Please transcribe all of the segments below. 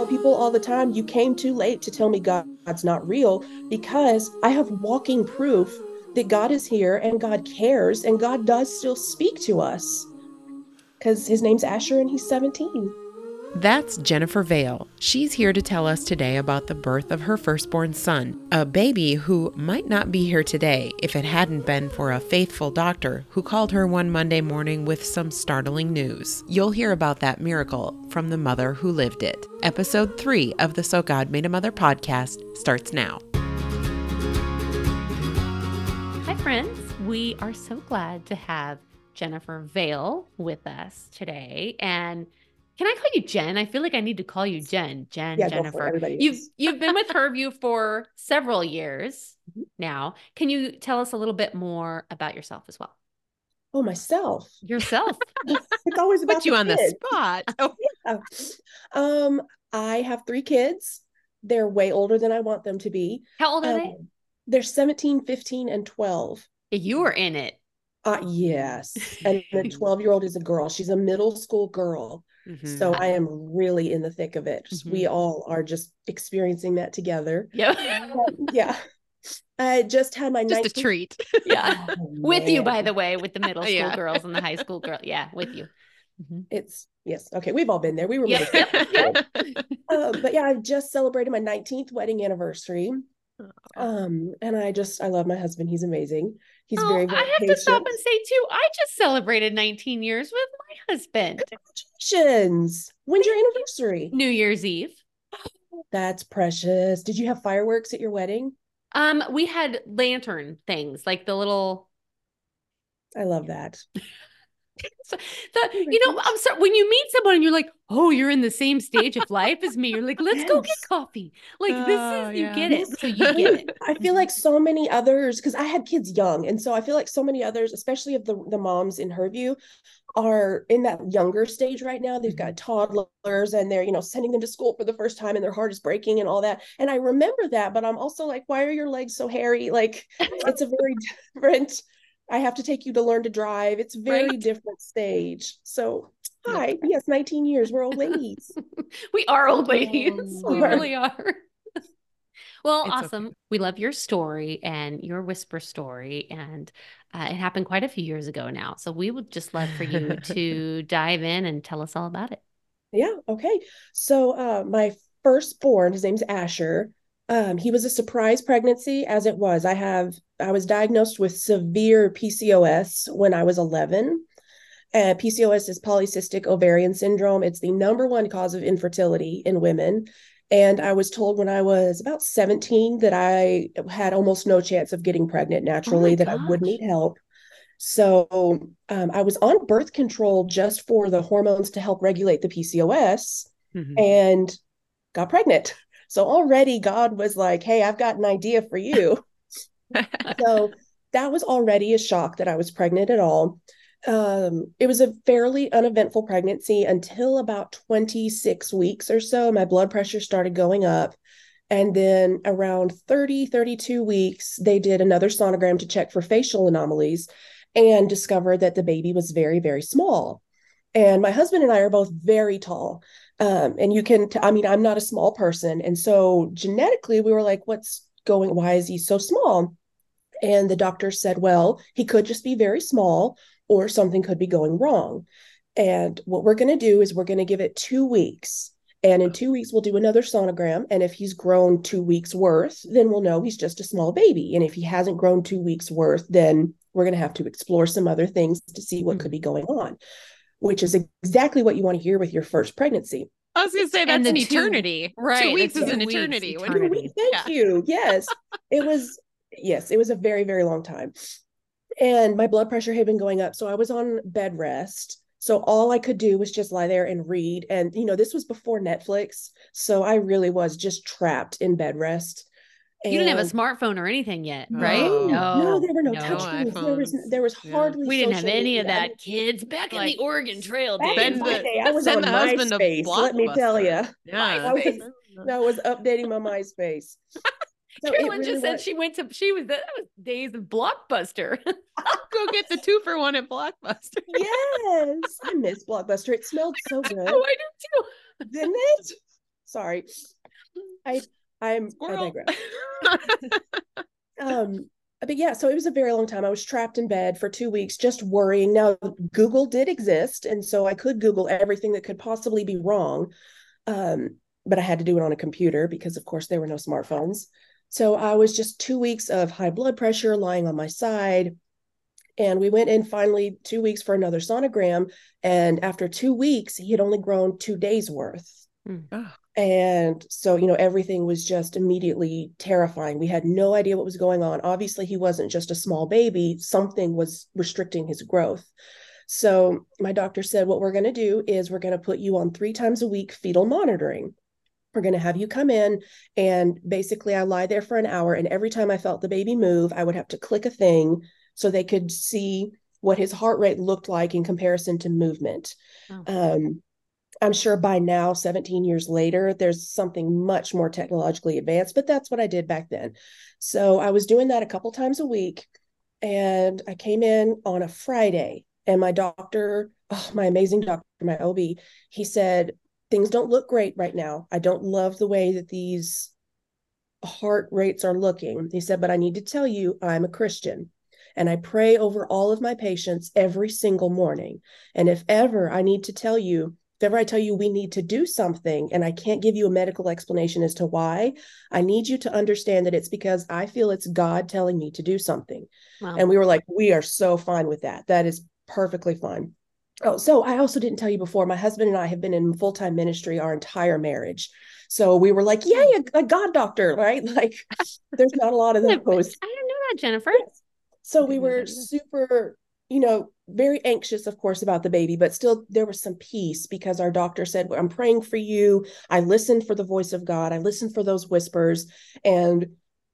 tell people all the time, you came too late to tell me God's not real because I have walking proof that God is here and God cares and God does still speak to us. Because his name's Asher and he's 17. That's Jennifer Vail. She's here to tell us today about the birth of her firstborn son, a baby who might not be here today if it hadn't been for a faithful doctor who called her one Monday morning with some startling news. You'll hear about that miracle from the mother who lived it. Episode 3 of the So God Made a Mother podcast starts now. Hi, friends. We are so glad to have Jennifer Vail with us today. And can I call you Jen? I feel like I need to call you Jen. Jen, Yeah, go for it. Jennifer. You've you've been with Her View for several years Mhm. now. Can you tell us a little bit more about yourself as well? Oh, myself. Yourself. It's always about Put you on the spot. Oh, Yeah. Um, I have three kids. They're way older than I want them to be. How old are they? Um, they're 17, 15, and 12. You were in it. Uh, yes. And the 12 year old is a girl. She's a middle school girl. mhm. So I am really in the thick of it. Mhm. We all are just experiencing that together. Yeah. Yeah. I just had my just a treat. yeah. Oh, With you, by the way, with the middle school Yeah. girls and the high school girl. Yeah, with you. Mhm. It's yes. Okay. We've all been there. We were Yep, middle yep, Uh, but yeah, I've just celebrated my 19th wedding anniversary. Um, and I just I love my husband. He's amazing. He's Oh, very, very I have to stop and say too. I just celebrated 19 years with my husband. Congratulations. When's your anniversary? New Year's Eve. That's precious. Did you have fireworks at your wedding? Um, we had lantern things, like the little I love that. So the oh you know, I'm sorry, when you meet someone and you're like, oh, you're in the same stage of life as me, you're like, let's go get coffee. Like this Oh, is you get it. So you get it. I feel like so many others, because I had kids young, and so I feel like so many others, especially of the the moms in her view, are in that younger stage right now. They've mm-hmm. got toddlers and they're, you know, sending them to school for the first time and their heart is breaking and all that. And I remember that, but I'm also like, why are your legs so hairy? Like it's a very different, I have to take you to learn to drive. It's very Right. different stage. So hi, yes, 19 years, we're old ladies. We are old ladies. Oh, we really are. Well, It's okay. awesome. We love your story and your whisper story. And uh, it happened quite a few years ago now. So we would just love for you to dive in and tell us all about it. Yeah, okay. So uh my firstborn, his name's Asher. Um, he was a surprise pregnancy as it was. I have I was diagnosed with severe PCOS when I was 11. Uh, PCOS is polycystic ovarian syndrome. It's the number one cause of infertility in women. And I was told when I was about 17 that I had almost no chance of getting pregnant naturally, that I would need help. So um, I was on birth control just for the hormones to help regulate the PCOS Mhm. and got pregnant. So already God was like, hey, I've got an idea for you. so that was already a shock that I was pregnant at all. Um, it was a fairly uneventful pregnancy until about 26 weeks or so. My blood pressure started going up. And then around 30, 32 weeks, they did another sonogram to check for facial anomalies and discovered that the baby was very, very small. And my husband and I are both very tall. Um, and you can, t- I mean, I'm not a small person. And so genetically, we were like, what's going, why is he so small? And the doctor said, well, he could just be very small or something could be going wrong. And what we're going to do is we're going to give it two weeks. And in two weeks, we'll do another sonogram. And if he's grown two weeks worth, then we'll know he's just a small baby. And if he hasn't grown two weeks worth, then we're going to have to explore some other things to see what could be going on, which is exactly what you want to hear with your first pregnancy. I was gonna say that's an two- eternity. right, Two the weeks is two an weeks, eternity. Eternity. Two weeks, Thank Yeah. you. Yes. it was, yes, it was a very, very long time. And my blood pressure had been going up. So I was on bed rest. So all I could do was just lie there and read. And, you know, this was before Netflix. So I really was just trapped in bed rest. You didn't have a smartphone or anything yet, right? no, No, there were no, no. touch phones. There was there was Yeah. hardly We didn't have any of media. I that, kids. Back Like, in the Oregon Trail Back days. in my the- day, I was send on the husband to MySpace. Let me tell you, Yeah. I was, I was updating my MySpace. So it Carolyn really just said was- she went to she was that was days of Blockbuster. Go get the two for one at Blockbuster. yes, I miss Blockbuster. It smelled so oh, good, oh, I do too. didn't it? Sorry. I I'm I digress. um but yeah, so it was a very long time. I was trapped in bed for two weeks, just worrying. Now, Google did exist, and so I could Google everything that could possibly be wrong. Um, but I had to do it on a computer because, of course, there were no smartphones. So I was just two weeks of high blood pressure, lying on my side. And we went in finally two weeks for another sonogram. And after two weeks, he had only grown two days worth. Mm. Oh. And so, you know, everything was just immediately terrifying. We had no idea what was going on. Obviously, he wasn't just a small baby, something was restricting his growth. So, my doctor said, What we're going to do is we're going to put you on three times a week fetal monitoring. We're going to have you come in, and basically, I lie there for an hour. And every time I felt the baby move, I would have to click a thing so they could see what his heart rate looked like in comparison to movement. Oh. Um, I'm sure by now, 17 years later, there's something much more technologically advanced, but that's what I did back then. So I was doing that a couple times a week. And I came in on a Friday, and my doctor, oh, my amazing doctor, my OB, he said, Things don't look great right now. I don't love the way that these heart rates are looking. He said, But I need to tell you, I'm a Christian and I pray over all of my patients every single morning. And if ever I need to tell you if ever I tell you we need to do something and I can't give you a medical explanation as to why, I need you to understand that it's because I feel it's God telling me to do something. Wow. And we were like, we are so fine with that. That is perfectly fine. Oh, so I also didn't tell you before, my husband and I have been in full time ministry our entire marriage. So we were like, yay, hmm. a, a God doctor, right? Like, there's not a lot of those. I didn't know that, Jennifer. So we were super you know, very anxious, of course, about the baby, but still there was some peace because our doctor said, I'm praying for you. I listened for the voice of God. I listened for those whispers. And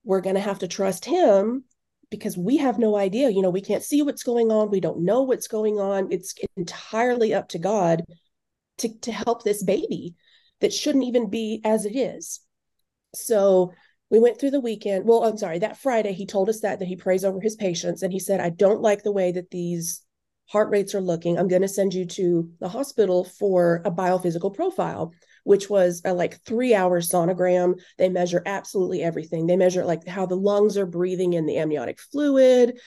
we're going to have to trust him because we have no idea. You know, we can't see what's going on. We don't know what's going on. It's entirely up to God to, to help this baby that shouldn't even be as it is. So we went through the weekend well i'm sorry that friday he told us that that he prays over his patients and he said i don't like the way that these heart rates are looking. I'm going to send you to the hospital for a biophysical profile which was a like three hour sonogram. They measure absolutely everything. They measure like how the lungs are breathing in the amniotic fluid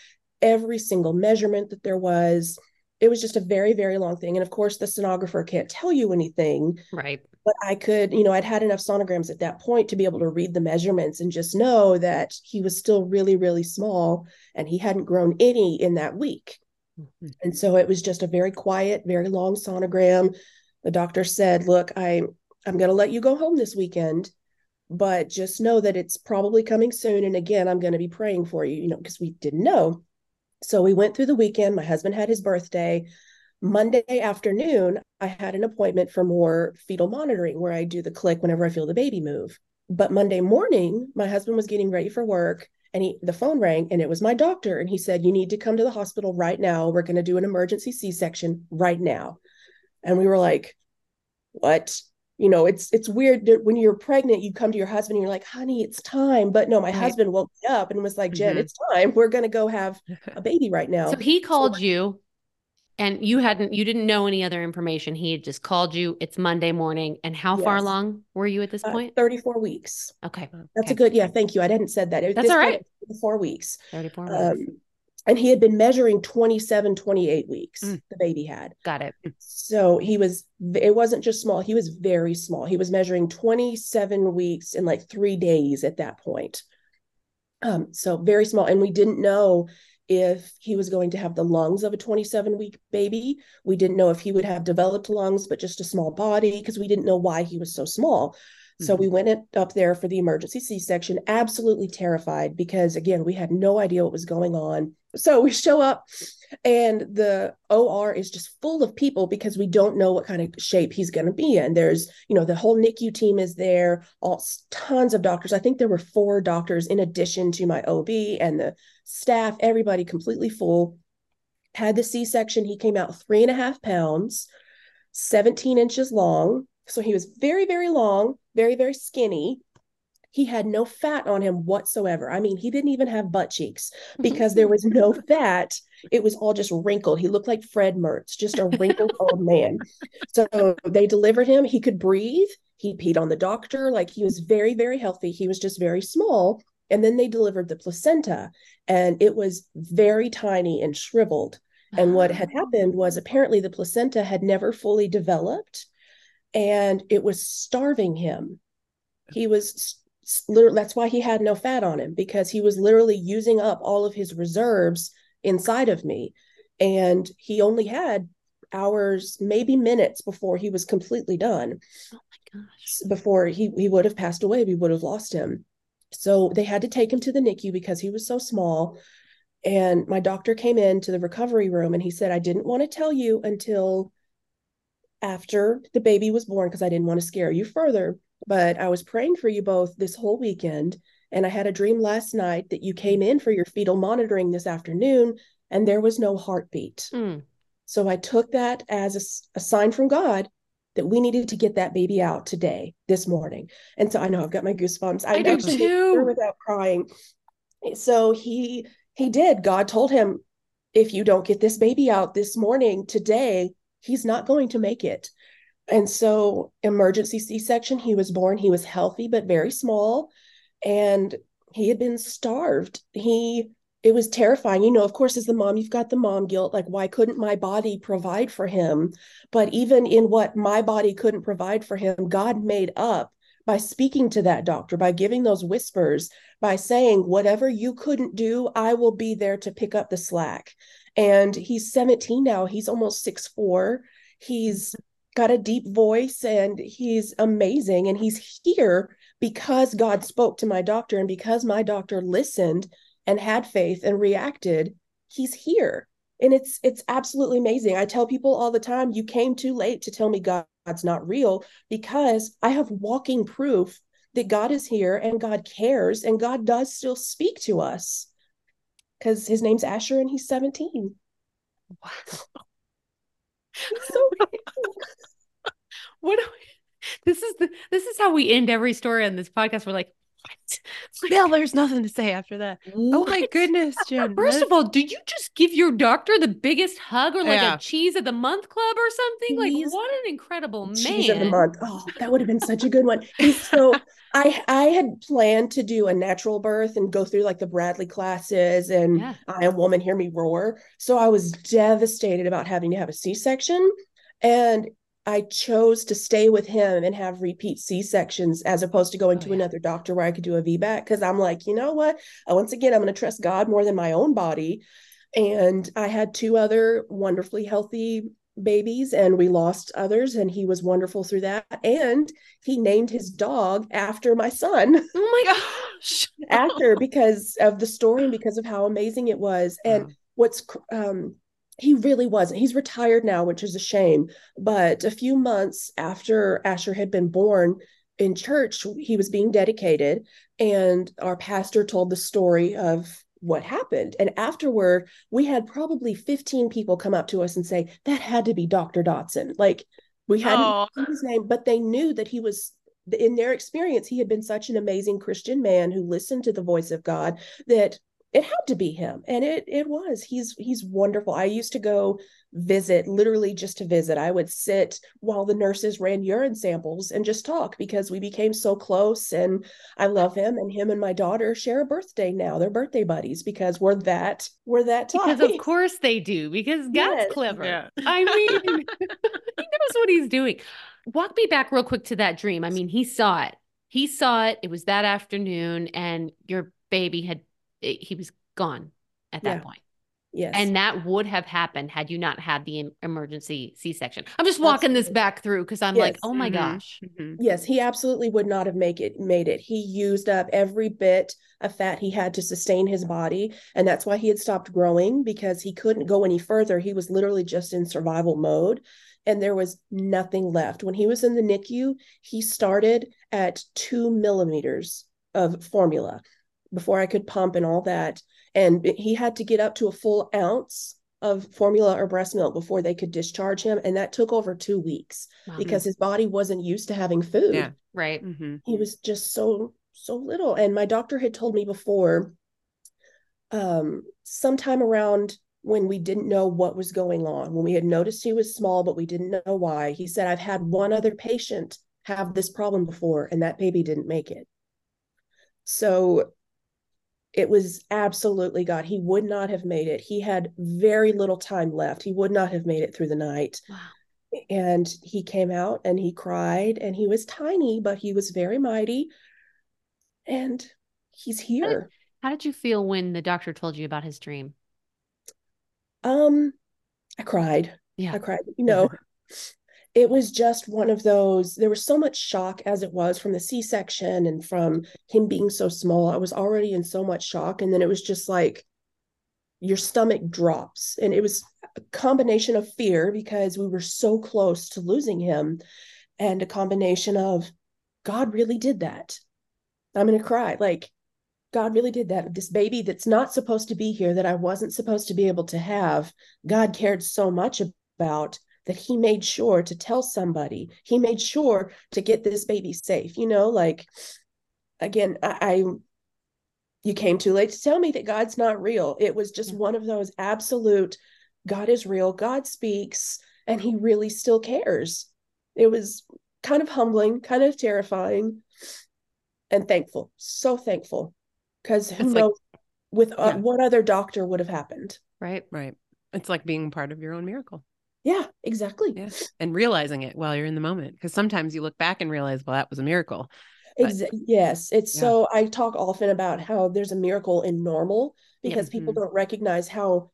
every single measurement that there was. It was just a very very long thing and of course the sonographer can't tell you anything right but I could, you know, I'd had enough sonograms at that point to be able to read the measurements and just know that he was still really, really small and he hadn't grown any in that week. Mm-hmm. And so it was just a very quiet, very long sonogram. The doctor said, Look, I, I'm going to let you go home this weekend, but just know that it's probably coming soon. And again, I'm going to be praying for you, you know, because we didn't know. So we went through the weekend. My husband had his birthday. Monday afternoon, I had an appointment for more fetal monitoring where I do the click whenever I feel the baby move. But Monday morning, my husband was getting ready for work and he the phone rang and it was my doctor and he said you need to come to the hospital right now. We're going to do an emergency C-section right now. And we were like, "What?" You know, it's it's weird that when you're pregnant, you come to your husband and you're like, "Honey, it's time." But no, my right. husband woke me up and was like, "Jen, mm-hmm. it's time. We're going to go have a baby right now." So he called so, you and you hadn't you didn't know any other information. He had just called you. It's Monday morning. And how yes. far along were you at this uh, point? 34 weeks. Okay. That's okay. a good, yeah, thank you. I hadn't said that. That's all right. Four weeks. 34 weeks. Um, and he had been measuring 27 28 weeks mm. the baby had got it so he was it wasn't just small he was very small he was measuring 27 weeks in like three days at that point um so very small and we didn't know if he was going to have the lungs of a 27 week baby. We didn't know if he would have developed lungs, but just a small body, because we didn't know why he was so small. Mm-hmm. So we went up there for the emergency C section, absolutely terrified because, again, we had no idea what was going on. So we show up and the OR is just full of people because we don't know what kind of shape he's going to be in. There's, you know, the whole NICU team is there, all tons of doctors. I think there were four doctors in addition to my OB and the staff, everybody completely full. Had the C section. He came out three and a half pounds, 17 inches long. So he was very, very long, very, very skinny he had no fat on him whatsoever. I mean, he didn't even have butt cheeks mm-hmm. because there was no fat. It was all just wrinkled. He looked like Fred Mertz, just a wrinkled old man. So they delivered him. He could breathe. He peed on the doctor. Like he was very, very healthy. He was just very small. And then they delivered the placenta, and it was very tiny and shriveled. And what had Oh. happened was apparently the placenta had never fully developed and it was starving him. He was literally, that's why he had no fat on him because he was literally using up all of his reserves inside of me. And he only had hours, maybe minutes before he was completely done. Oh my gosh. Before he, he would have passed away, we would have lost him. So they had to take him to the NICU because he was so small. And my doctor came into the recovery room and he said, I didn't want to tell you until after the baby was born because I didn't want to scare you further. But I was praying for you both this whole weekend. And I had a dream last night that you came in for your fetal monitoring this afternoon and there was no heartbeat. Mm. So I took that as a, a, sign from God that we needed to get that baby out today, this morning. And so I know I've got my goosebumps. I, I do actually too. without crying. So he he did. God told him, if you don't get this baby out this morning, today, he's not going to make it. And so, emergency C section, he was born. He was healthy, but very small. And he had been starved. He, it was terrifying. You know, of course, as the mom, you've got the mom guilt. Like, why couldn't my body provide for him? But even in what my body couldn't provide for him, God made up by speaking to that doctor, by giving those whispers, by saying, whatever you couldn't do, I will be there to pick up the slack. And he's 17 now. He's almost six four. He's got a deep voice and he's amazing. And he's here because God spoke to my doctor and because my doctor listened and had faith and reacted. He's here. And it's it's absolutely amazing. I tell people all the time, you came too late to tell me God's not real because I have walking proof that God is here and God cares and God does still speak to us. Because his name's Asher and he's 17. Wow. He's so what we, this is the this is how we end every story on this podcast. We're like, what? Well, there's nothing to say after that. Oh my goodness, Jen. First of all, do you just give your doctor the biggest hug or like Yeah. a cheese of the month club or something? Like, what an incredible man. cheese of the month. Oh, that would have been such a good one. He's so I I had planned to do a natural birth and go through like the Bradley classes and Yeah. I am woman, hear me roar. So I was devastated about having to have a C-section. And I chose to stay with him and have repeat C sections as opposed to going Oh, to yeah. another doctor where I could do a VBAC because I'm like, you know what? Once again, I'm going to trust God more than my own body. And I had two other wonderfully healthy babies, and we lost others, and he was wonderful through that. And he named his dog after my son Oh my gosh. after because of the story and because of how amazing it was. And Wow. what's um he really wasn't. He's retired now, which is a shame. But a few months after Asher had been born in church, he was being dedicated, and our pastor told the story of what happened. And afterward, we had probably 15 people come up to us and say, That had to be Dr. Dotson. Like we hadn't seen his name, but they knew that he was in their experience, he had been such an amazing Christian man who listened to the voice of God that it had to be him. And it it was. He's he's wonderful. I used to go visit, literally just to visit. I would sit while the nurses ran urine samples and just talk because we became so close. And I love him. And him and my daughter share a birthday now. They're birthday buddies because we're that we're that tight. Because of course they do, because God's Yes. clever. Yeah. I mean, he knows what he's doing. Walk me back real quick to that dream. I mean, he saw it. He saw it. It was that afternoon, and your baby had, eh, he was gone at that Yeah. point. yes. And that would have happened had you not had the emergency C section. I'm just walking this back through because I'm like, oh my Mhm. gosh. Mhm. Yes, he absolutely would not have make it made it. He used up every bit of fat he had to sustain his body, and that's why he had stopped growing because he couldn't go any further. He was literally just in survival mode, and there was nothing left. When he was in the NICU, he started at two millimeters of formula before I could pump and all that, and he had to get up to a full ounce of formula or breast milk before they could discharge him, and that took over two weeks Wow. because his body wasn't used to having food. Yeah. right. Mhm. He was just so so little. And my doctor had told me before, um, sometime around when we didn't know what was going on, when we had noticed he was small, but we didn't know why. He said, I've had one other patient have this problem before and that baby didn't make it. So it was absolutely God. He would not have made it. He had very little time left. He would not have made it through the night. Wow. And he came out and he cried and he was tiny, but he was very mighty. And he's here. How did you feel when the doctor told you about his dream? Um, I cried. Yeah. I cried. You know, it was just one of those. There was so much shock as it was from the C section and from him being so small. I was already in so much shock. And then it was just like your stomach drops. And it was a combination of fear because we were so close to losing him and a combination of God really did that. I'm going to cry. Like, God really did that. This baby that's not supposed to be here, that I wasn't supposed to be able to have, God cared so much about that he made sure to tell somebody. He made sure to get this baby safe. You know, like again, I, I you came too late to tell me that God's not real. It was just one of those absolute God is real, God speaks, and he really still cares. It was kind of humbling, kind of terrifying, and thankful. So thankful because who It's like- with uh, Yeah. what other doctor would have happened. Right. Right. It's like being part of your own miracle Yeah, exactly. Yeah. and realizing it while you're in the moment. Because sometimes you look back and realize, well, that was a miracle. But- Exa- yes, it's Yeah. so I talk often about how there's a miracle in normal because people Mhm. don't recognize how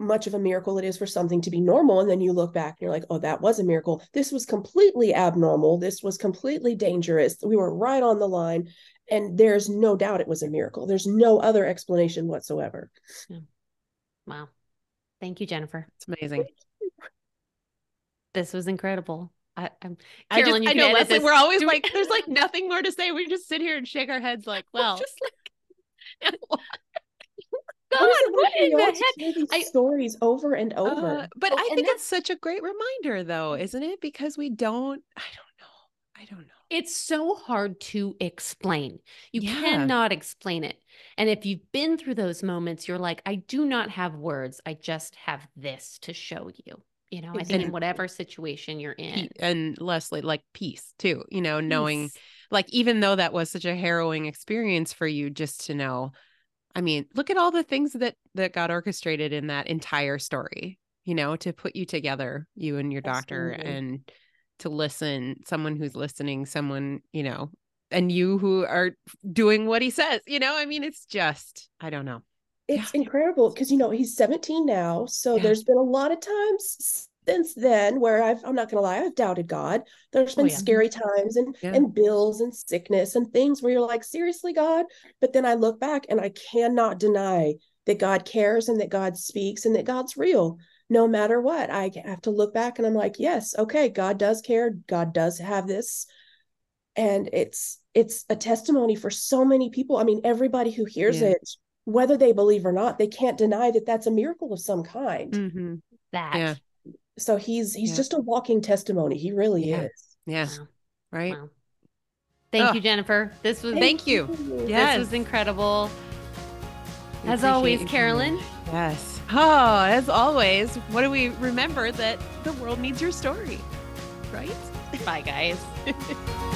much of a miracle it is for something to be normal. And then you look back and you're like, oh, that was a miracle. This was completely abnormal. This was completely dangerous. We were right on the line. And there's no doubt it was a miracle. There's no other explanation whatsoever. Wow. Thank you, Jennifer. It's amazing. This was incredible. I, I'm I just, I know, Leslie, this. we're always Do we- like, there's like nothing more to say. We just sit here and shake our heads like, well, just like, God, What is it what in the heck? to hear these I- stories over and over? Uh, but Oh, I think it's such a great reminder, though, isn't it? Because we don't, I don't know. I don't know. It's so hard to explain. You Yeah. cannot explain it. And if you've been through those moments, you're like, I do not have words. I just have this to show you. You know, I think in whatever situation you're in. And Leslie, like peace too, you know, knowing, Peace. like, even though that was such a harrowing experience for you, just to know, I mean, look at all the things that that got orchestrated in that entire story, you know, to put you together, you and your doctor, Absolutely. and to listen, someone who's listening, someone, you know, and you who are doing what he says, you know, I mean, it's just, I don't know. It's Yeah. incredible because you know he's 17 now, so Yeah. there's been a lot of times since then where I've I'm not gonna lie, I've doubted God. there's oh, been yeah. scary times and and bills and sickness and things where you're like, seriously, God? But then I look back and I cannot deny that God cares and that God speaks and that God's real. No matter what, I have to look back and I'm like, yes, okay, God does care. God does have this. And it's it's a testimony for so many people. I mean, everybody who hears it, whether they believe or not, they can't deny that that's a miracle of some kind. Mm-hmm. that. Yeah. So he's he's Yeah. just a walking testimony. He really Yeah. is. Yeah. Wow. Right. Wow. Thank Oh. you, Jennifer. This was Thank you. yes this was incredible. We As appreciate always, you coming. Carolyn. Yes. Oh, as always, what do we remember that the world needs your story? Right? Bye, guys.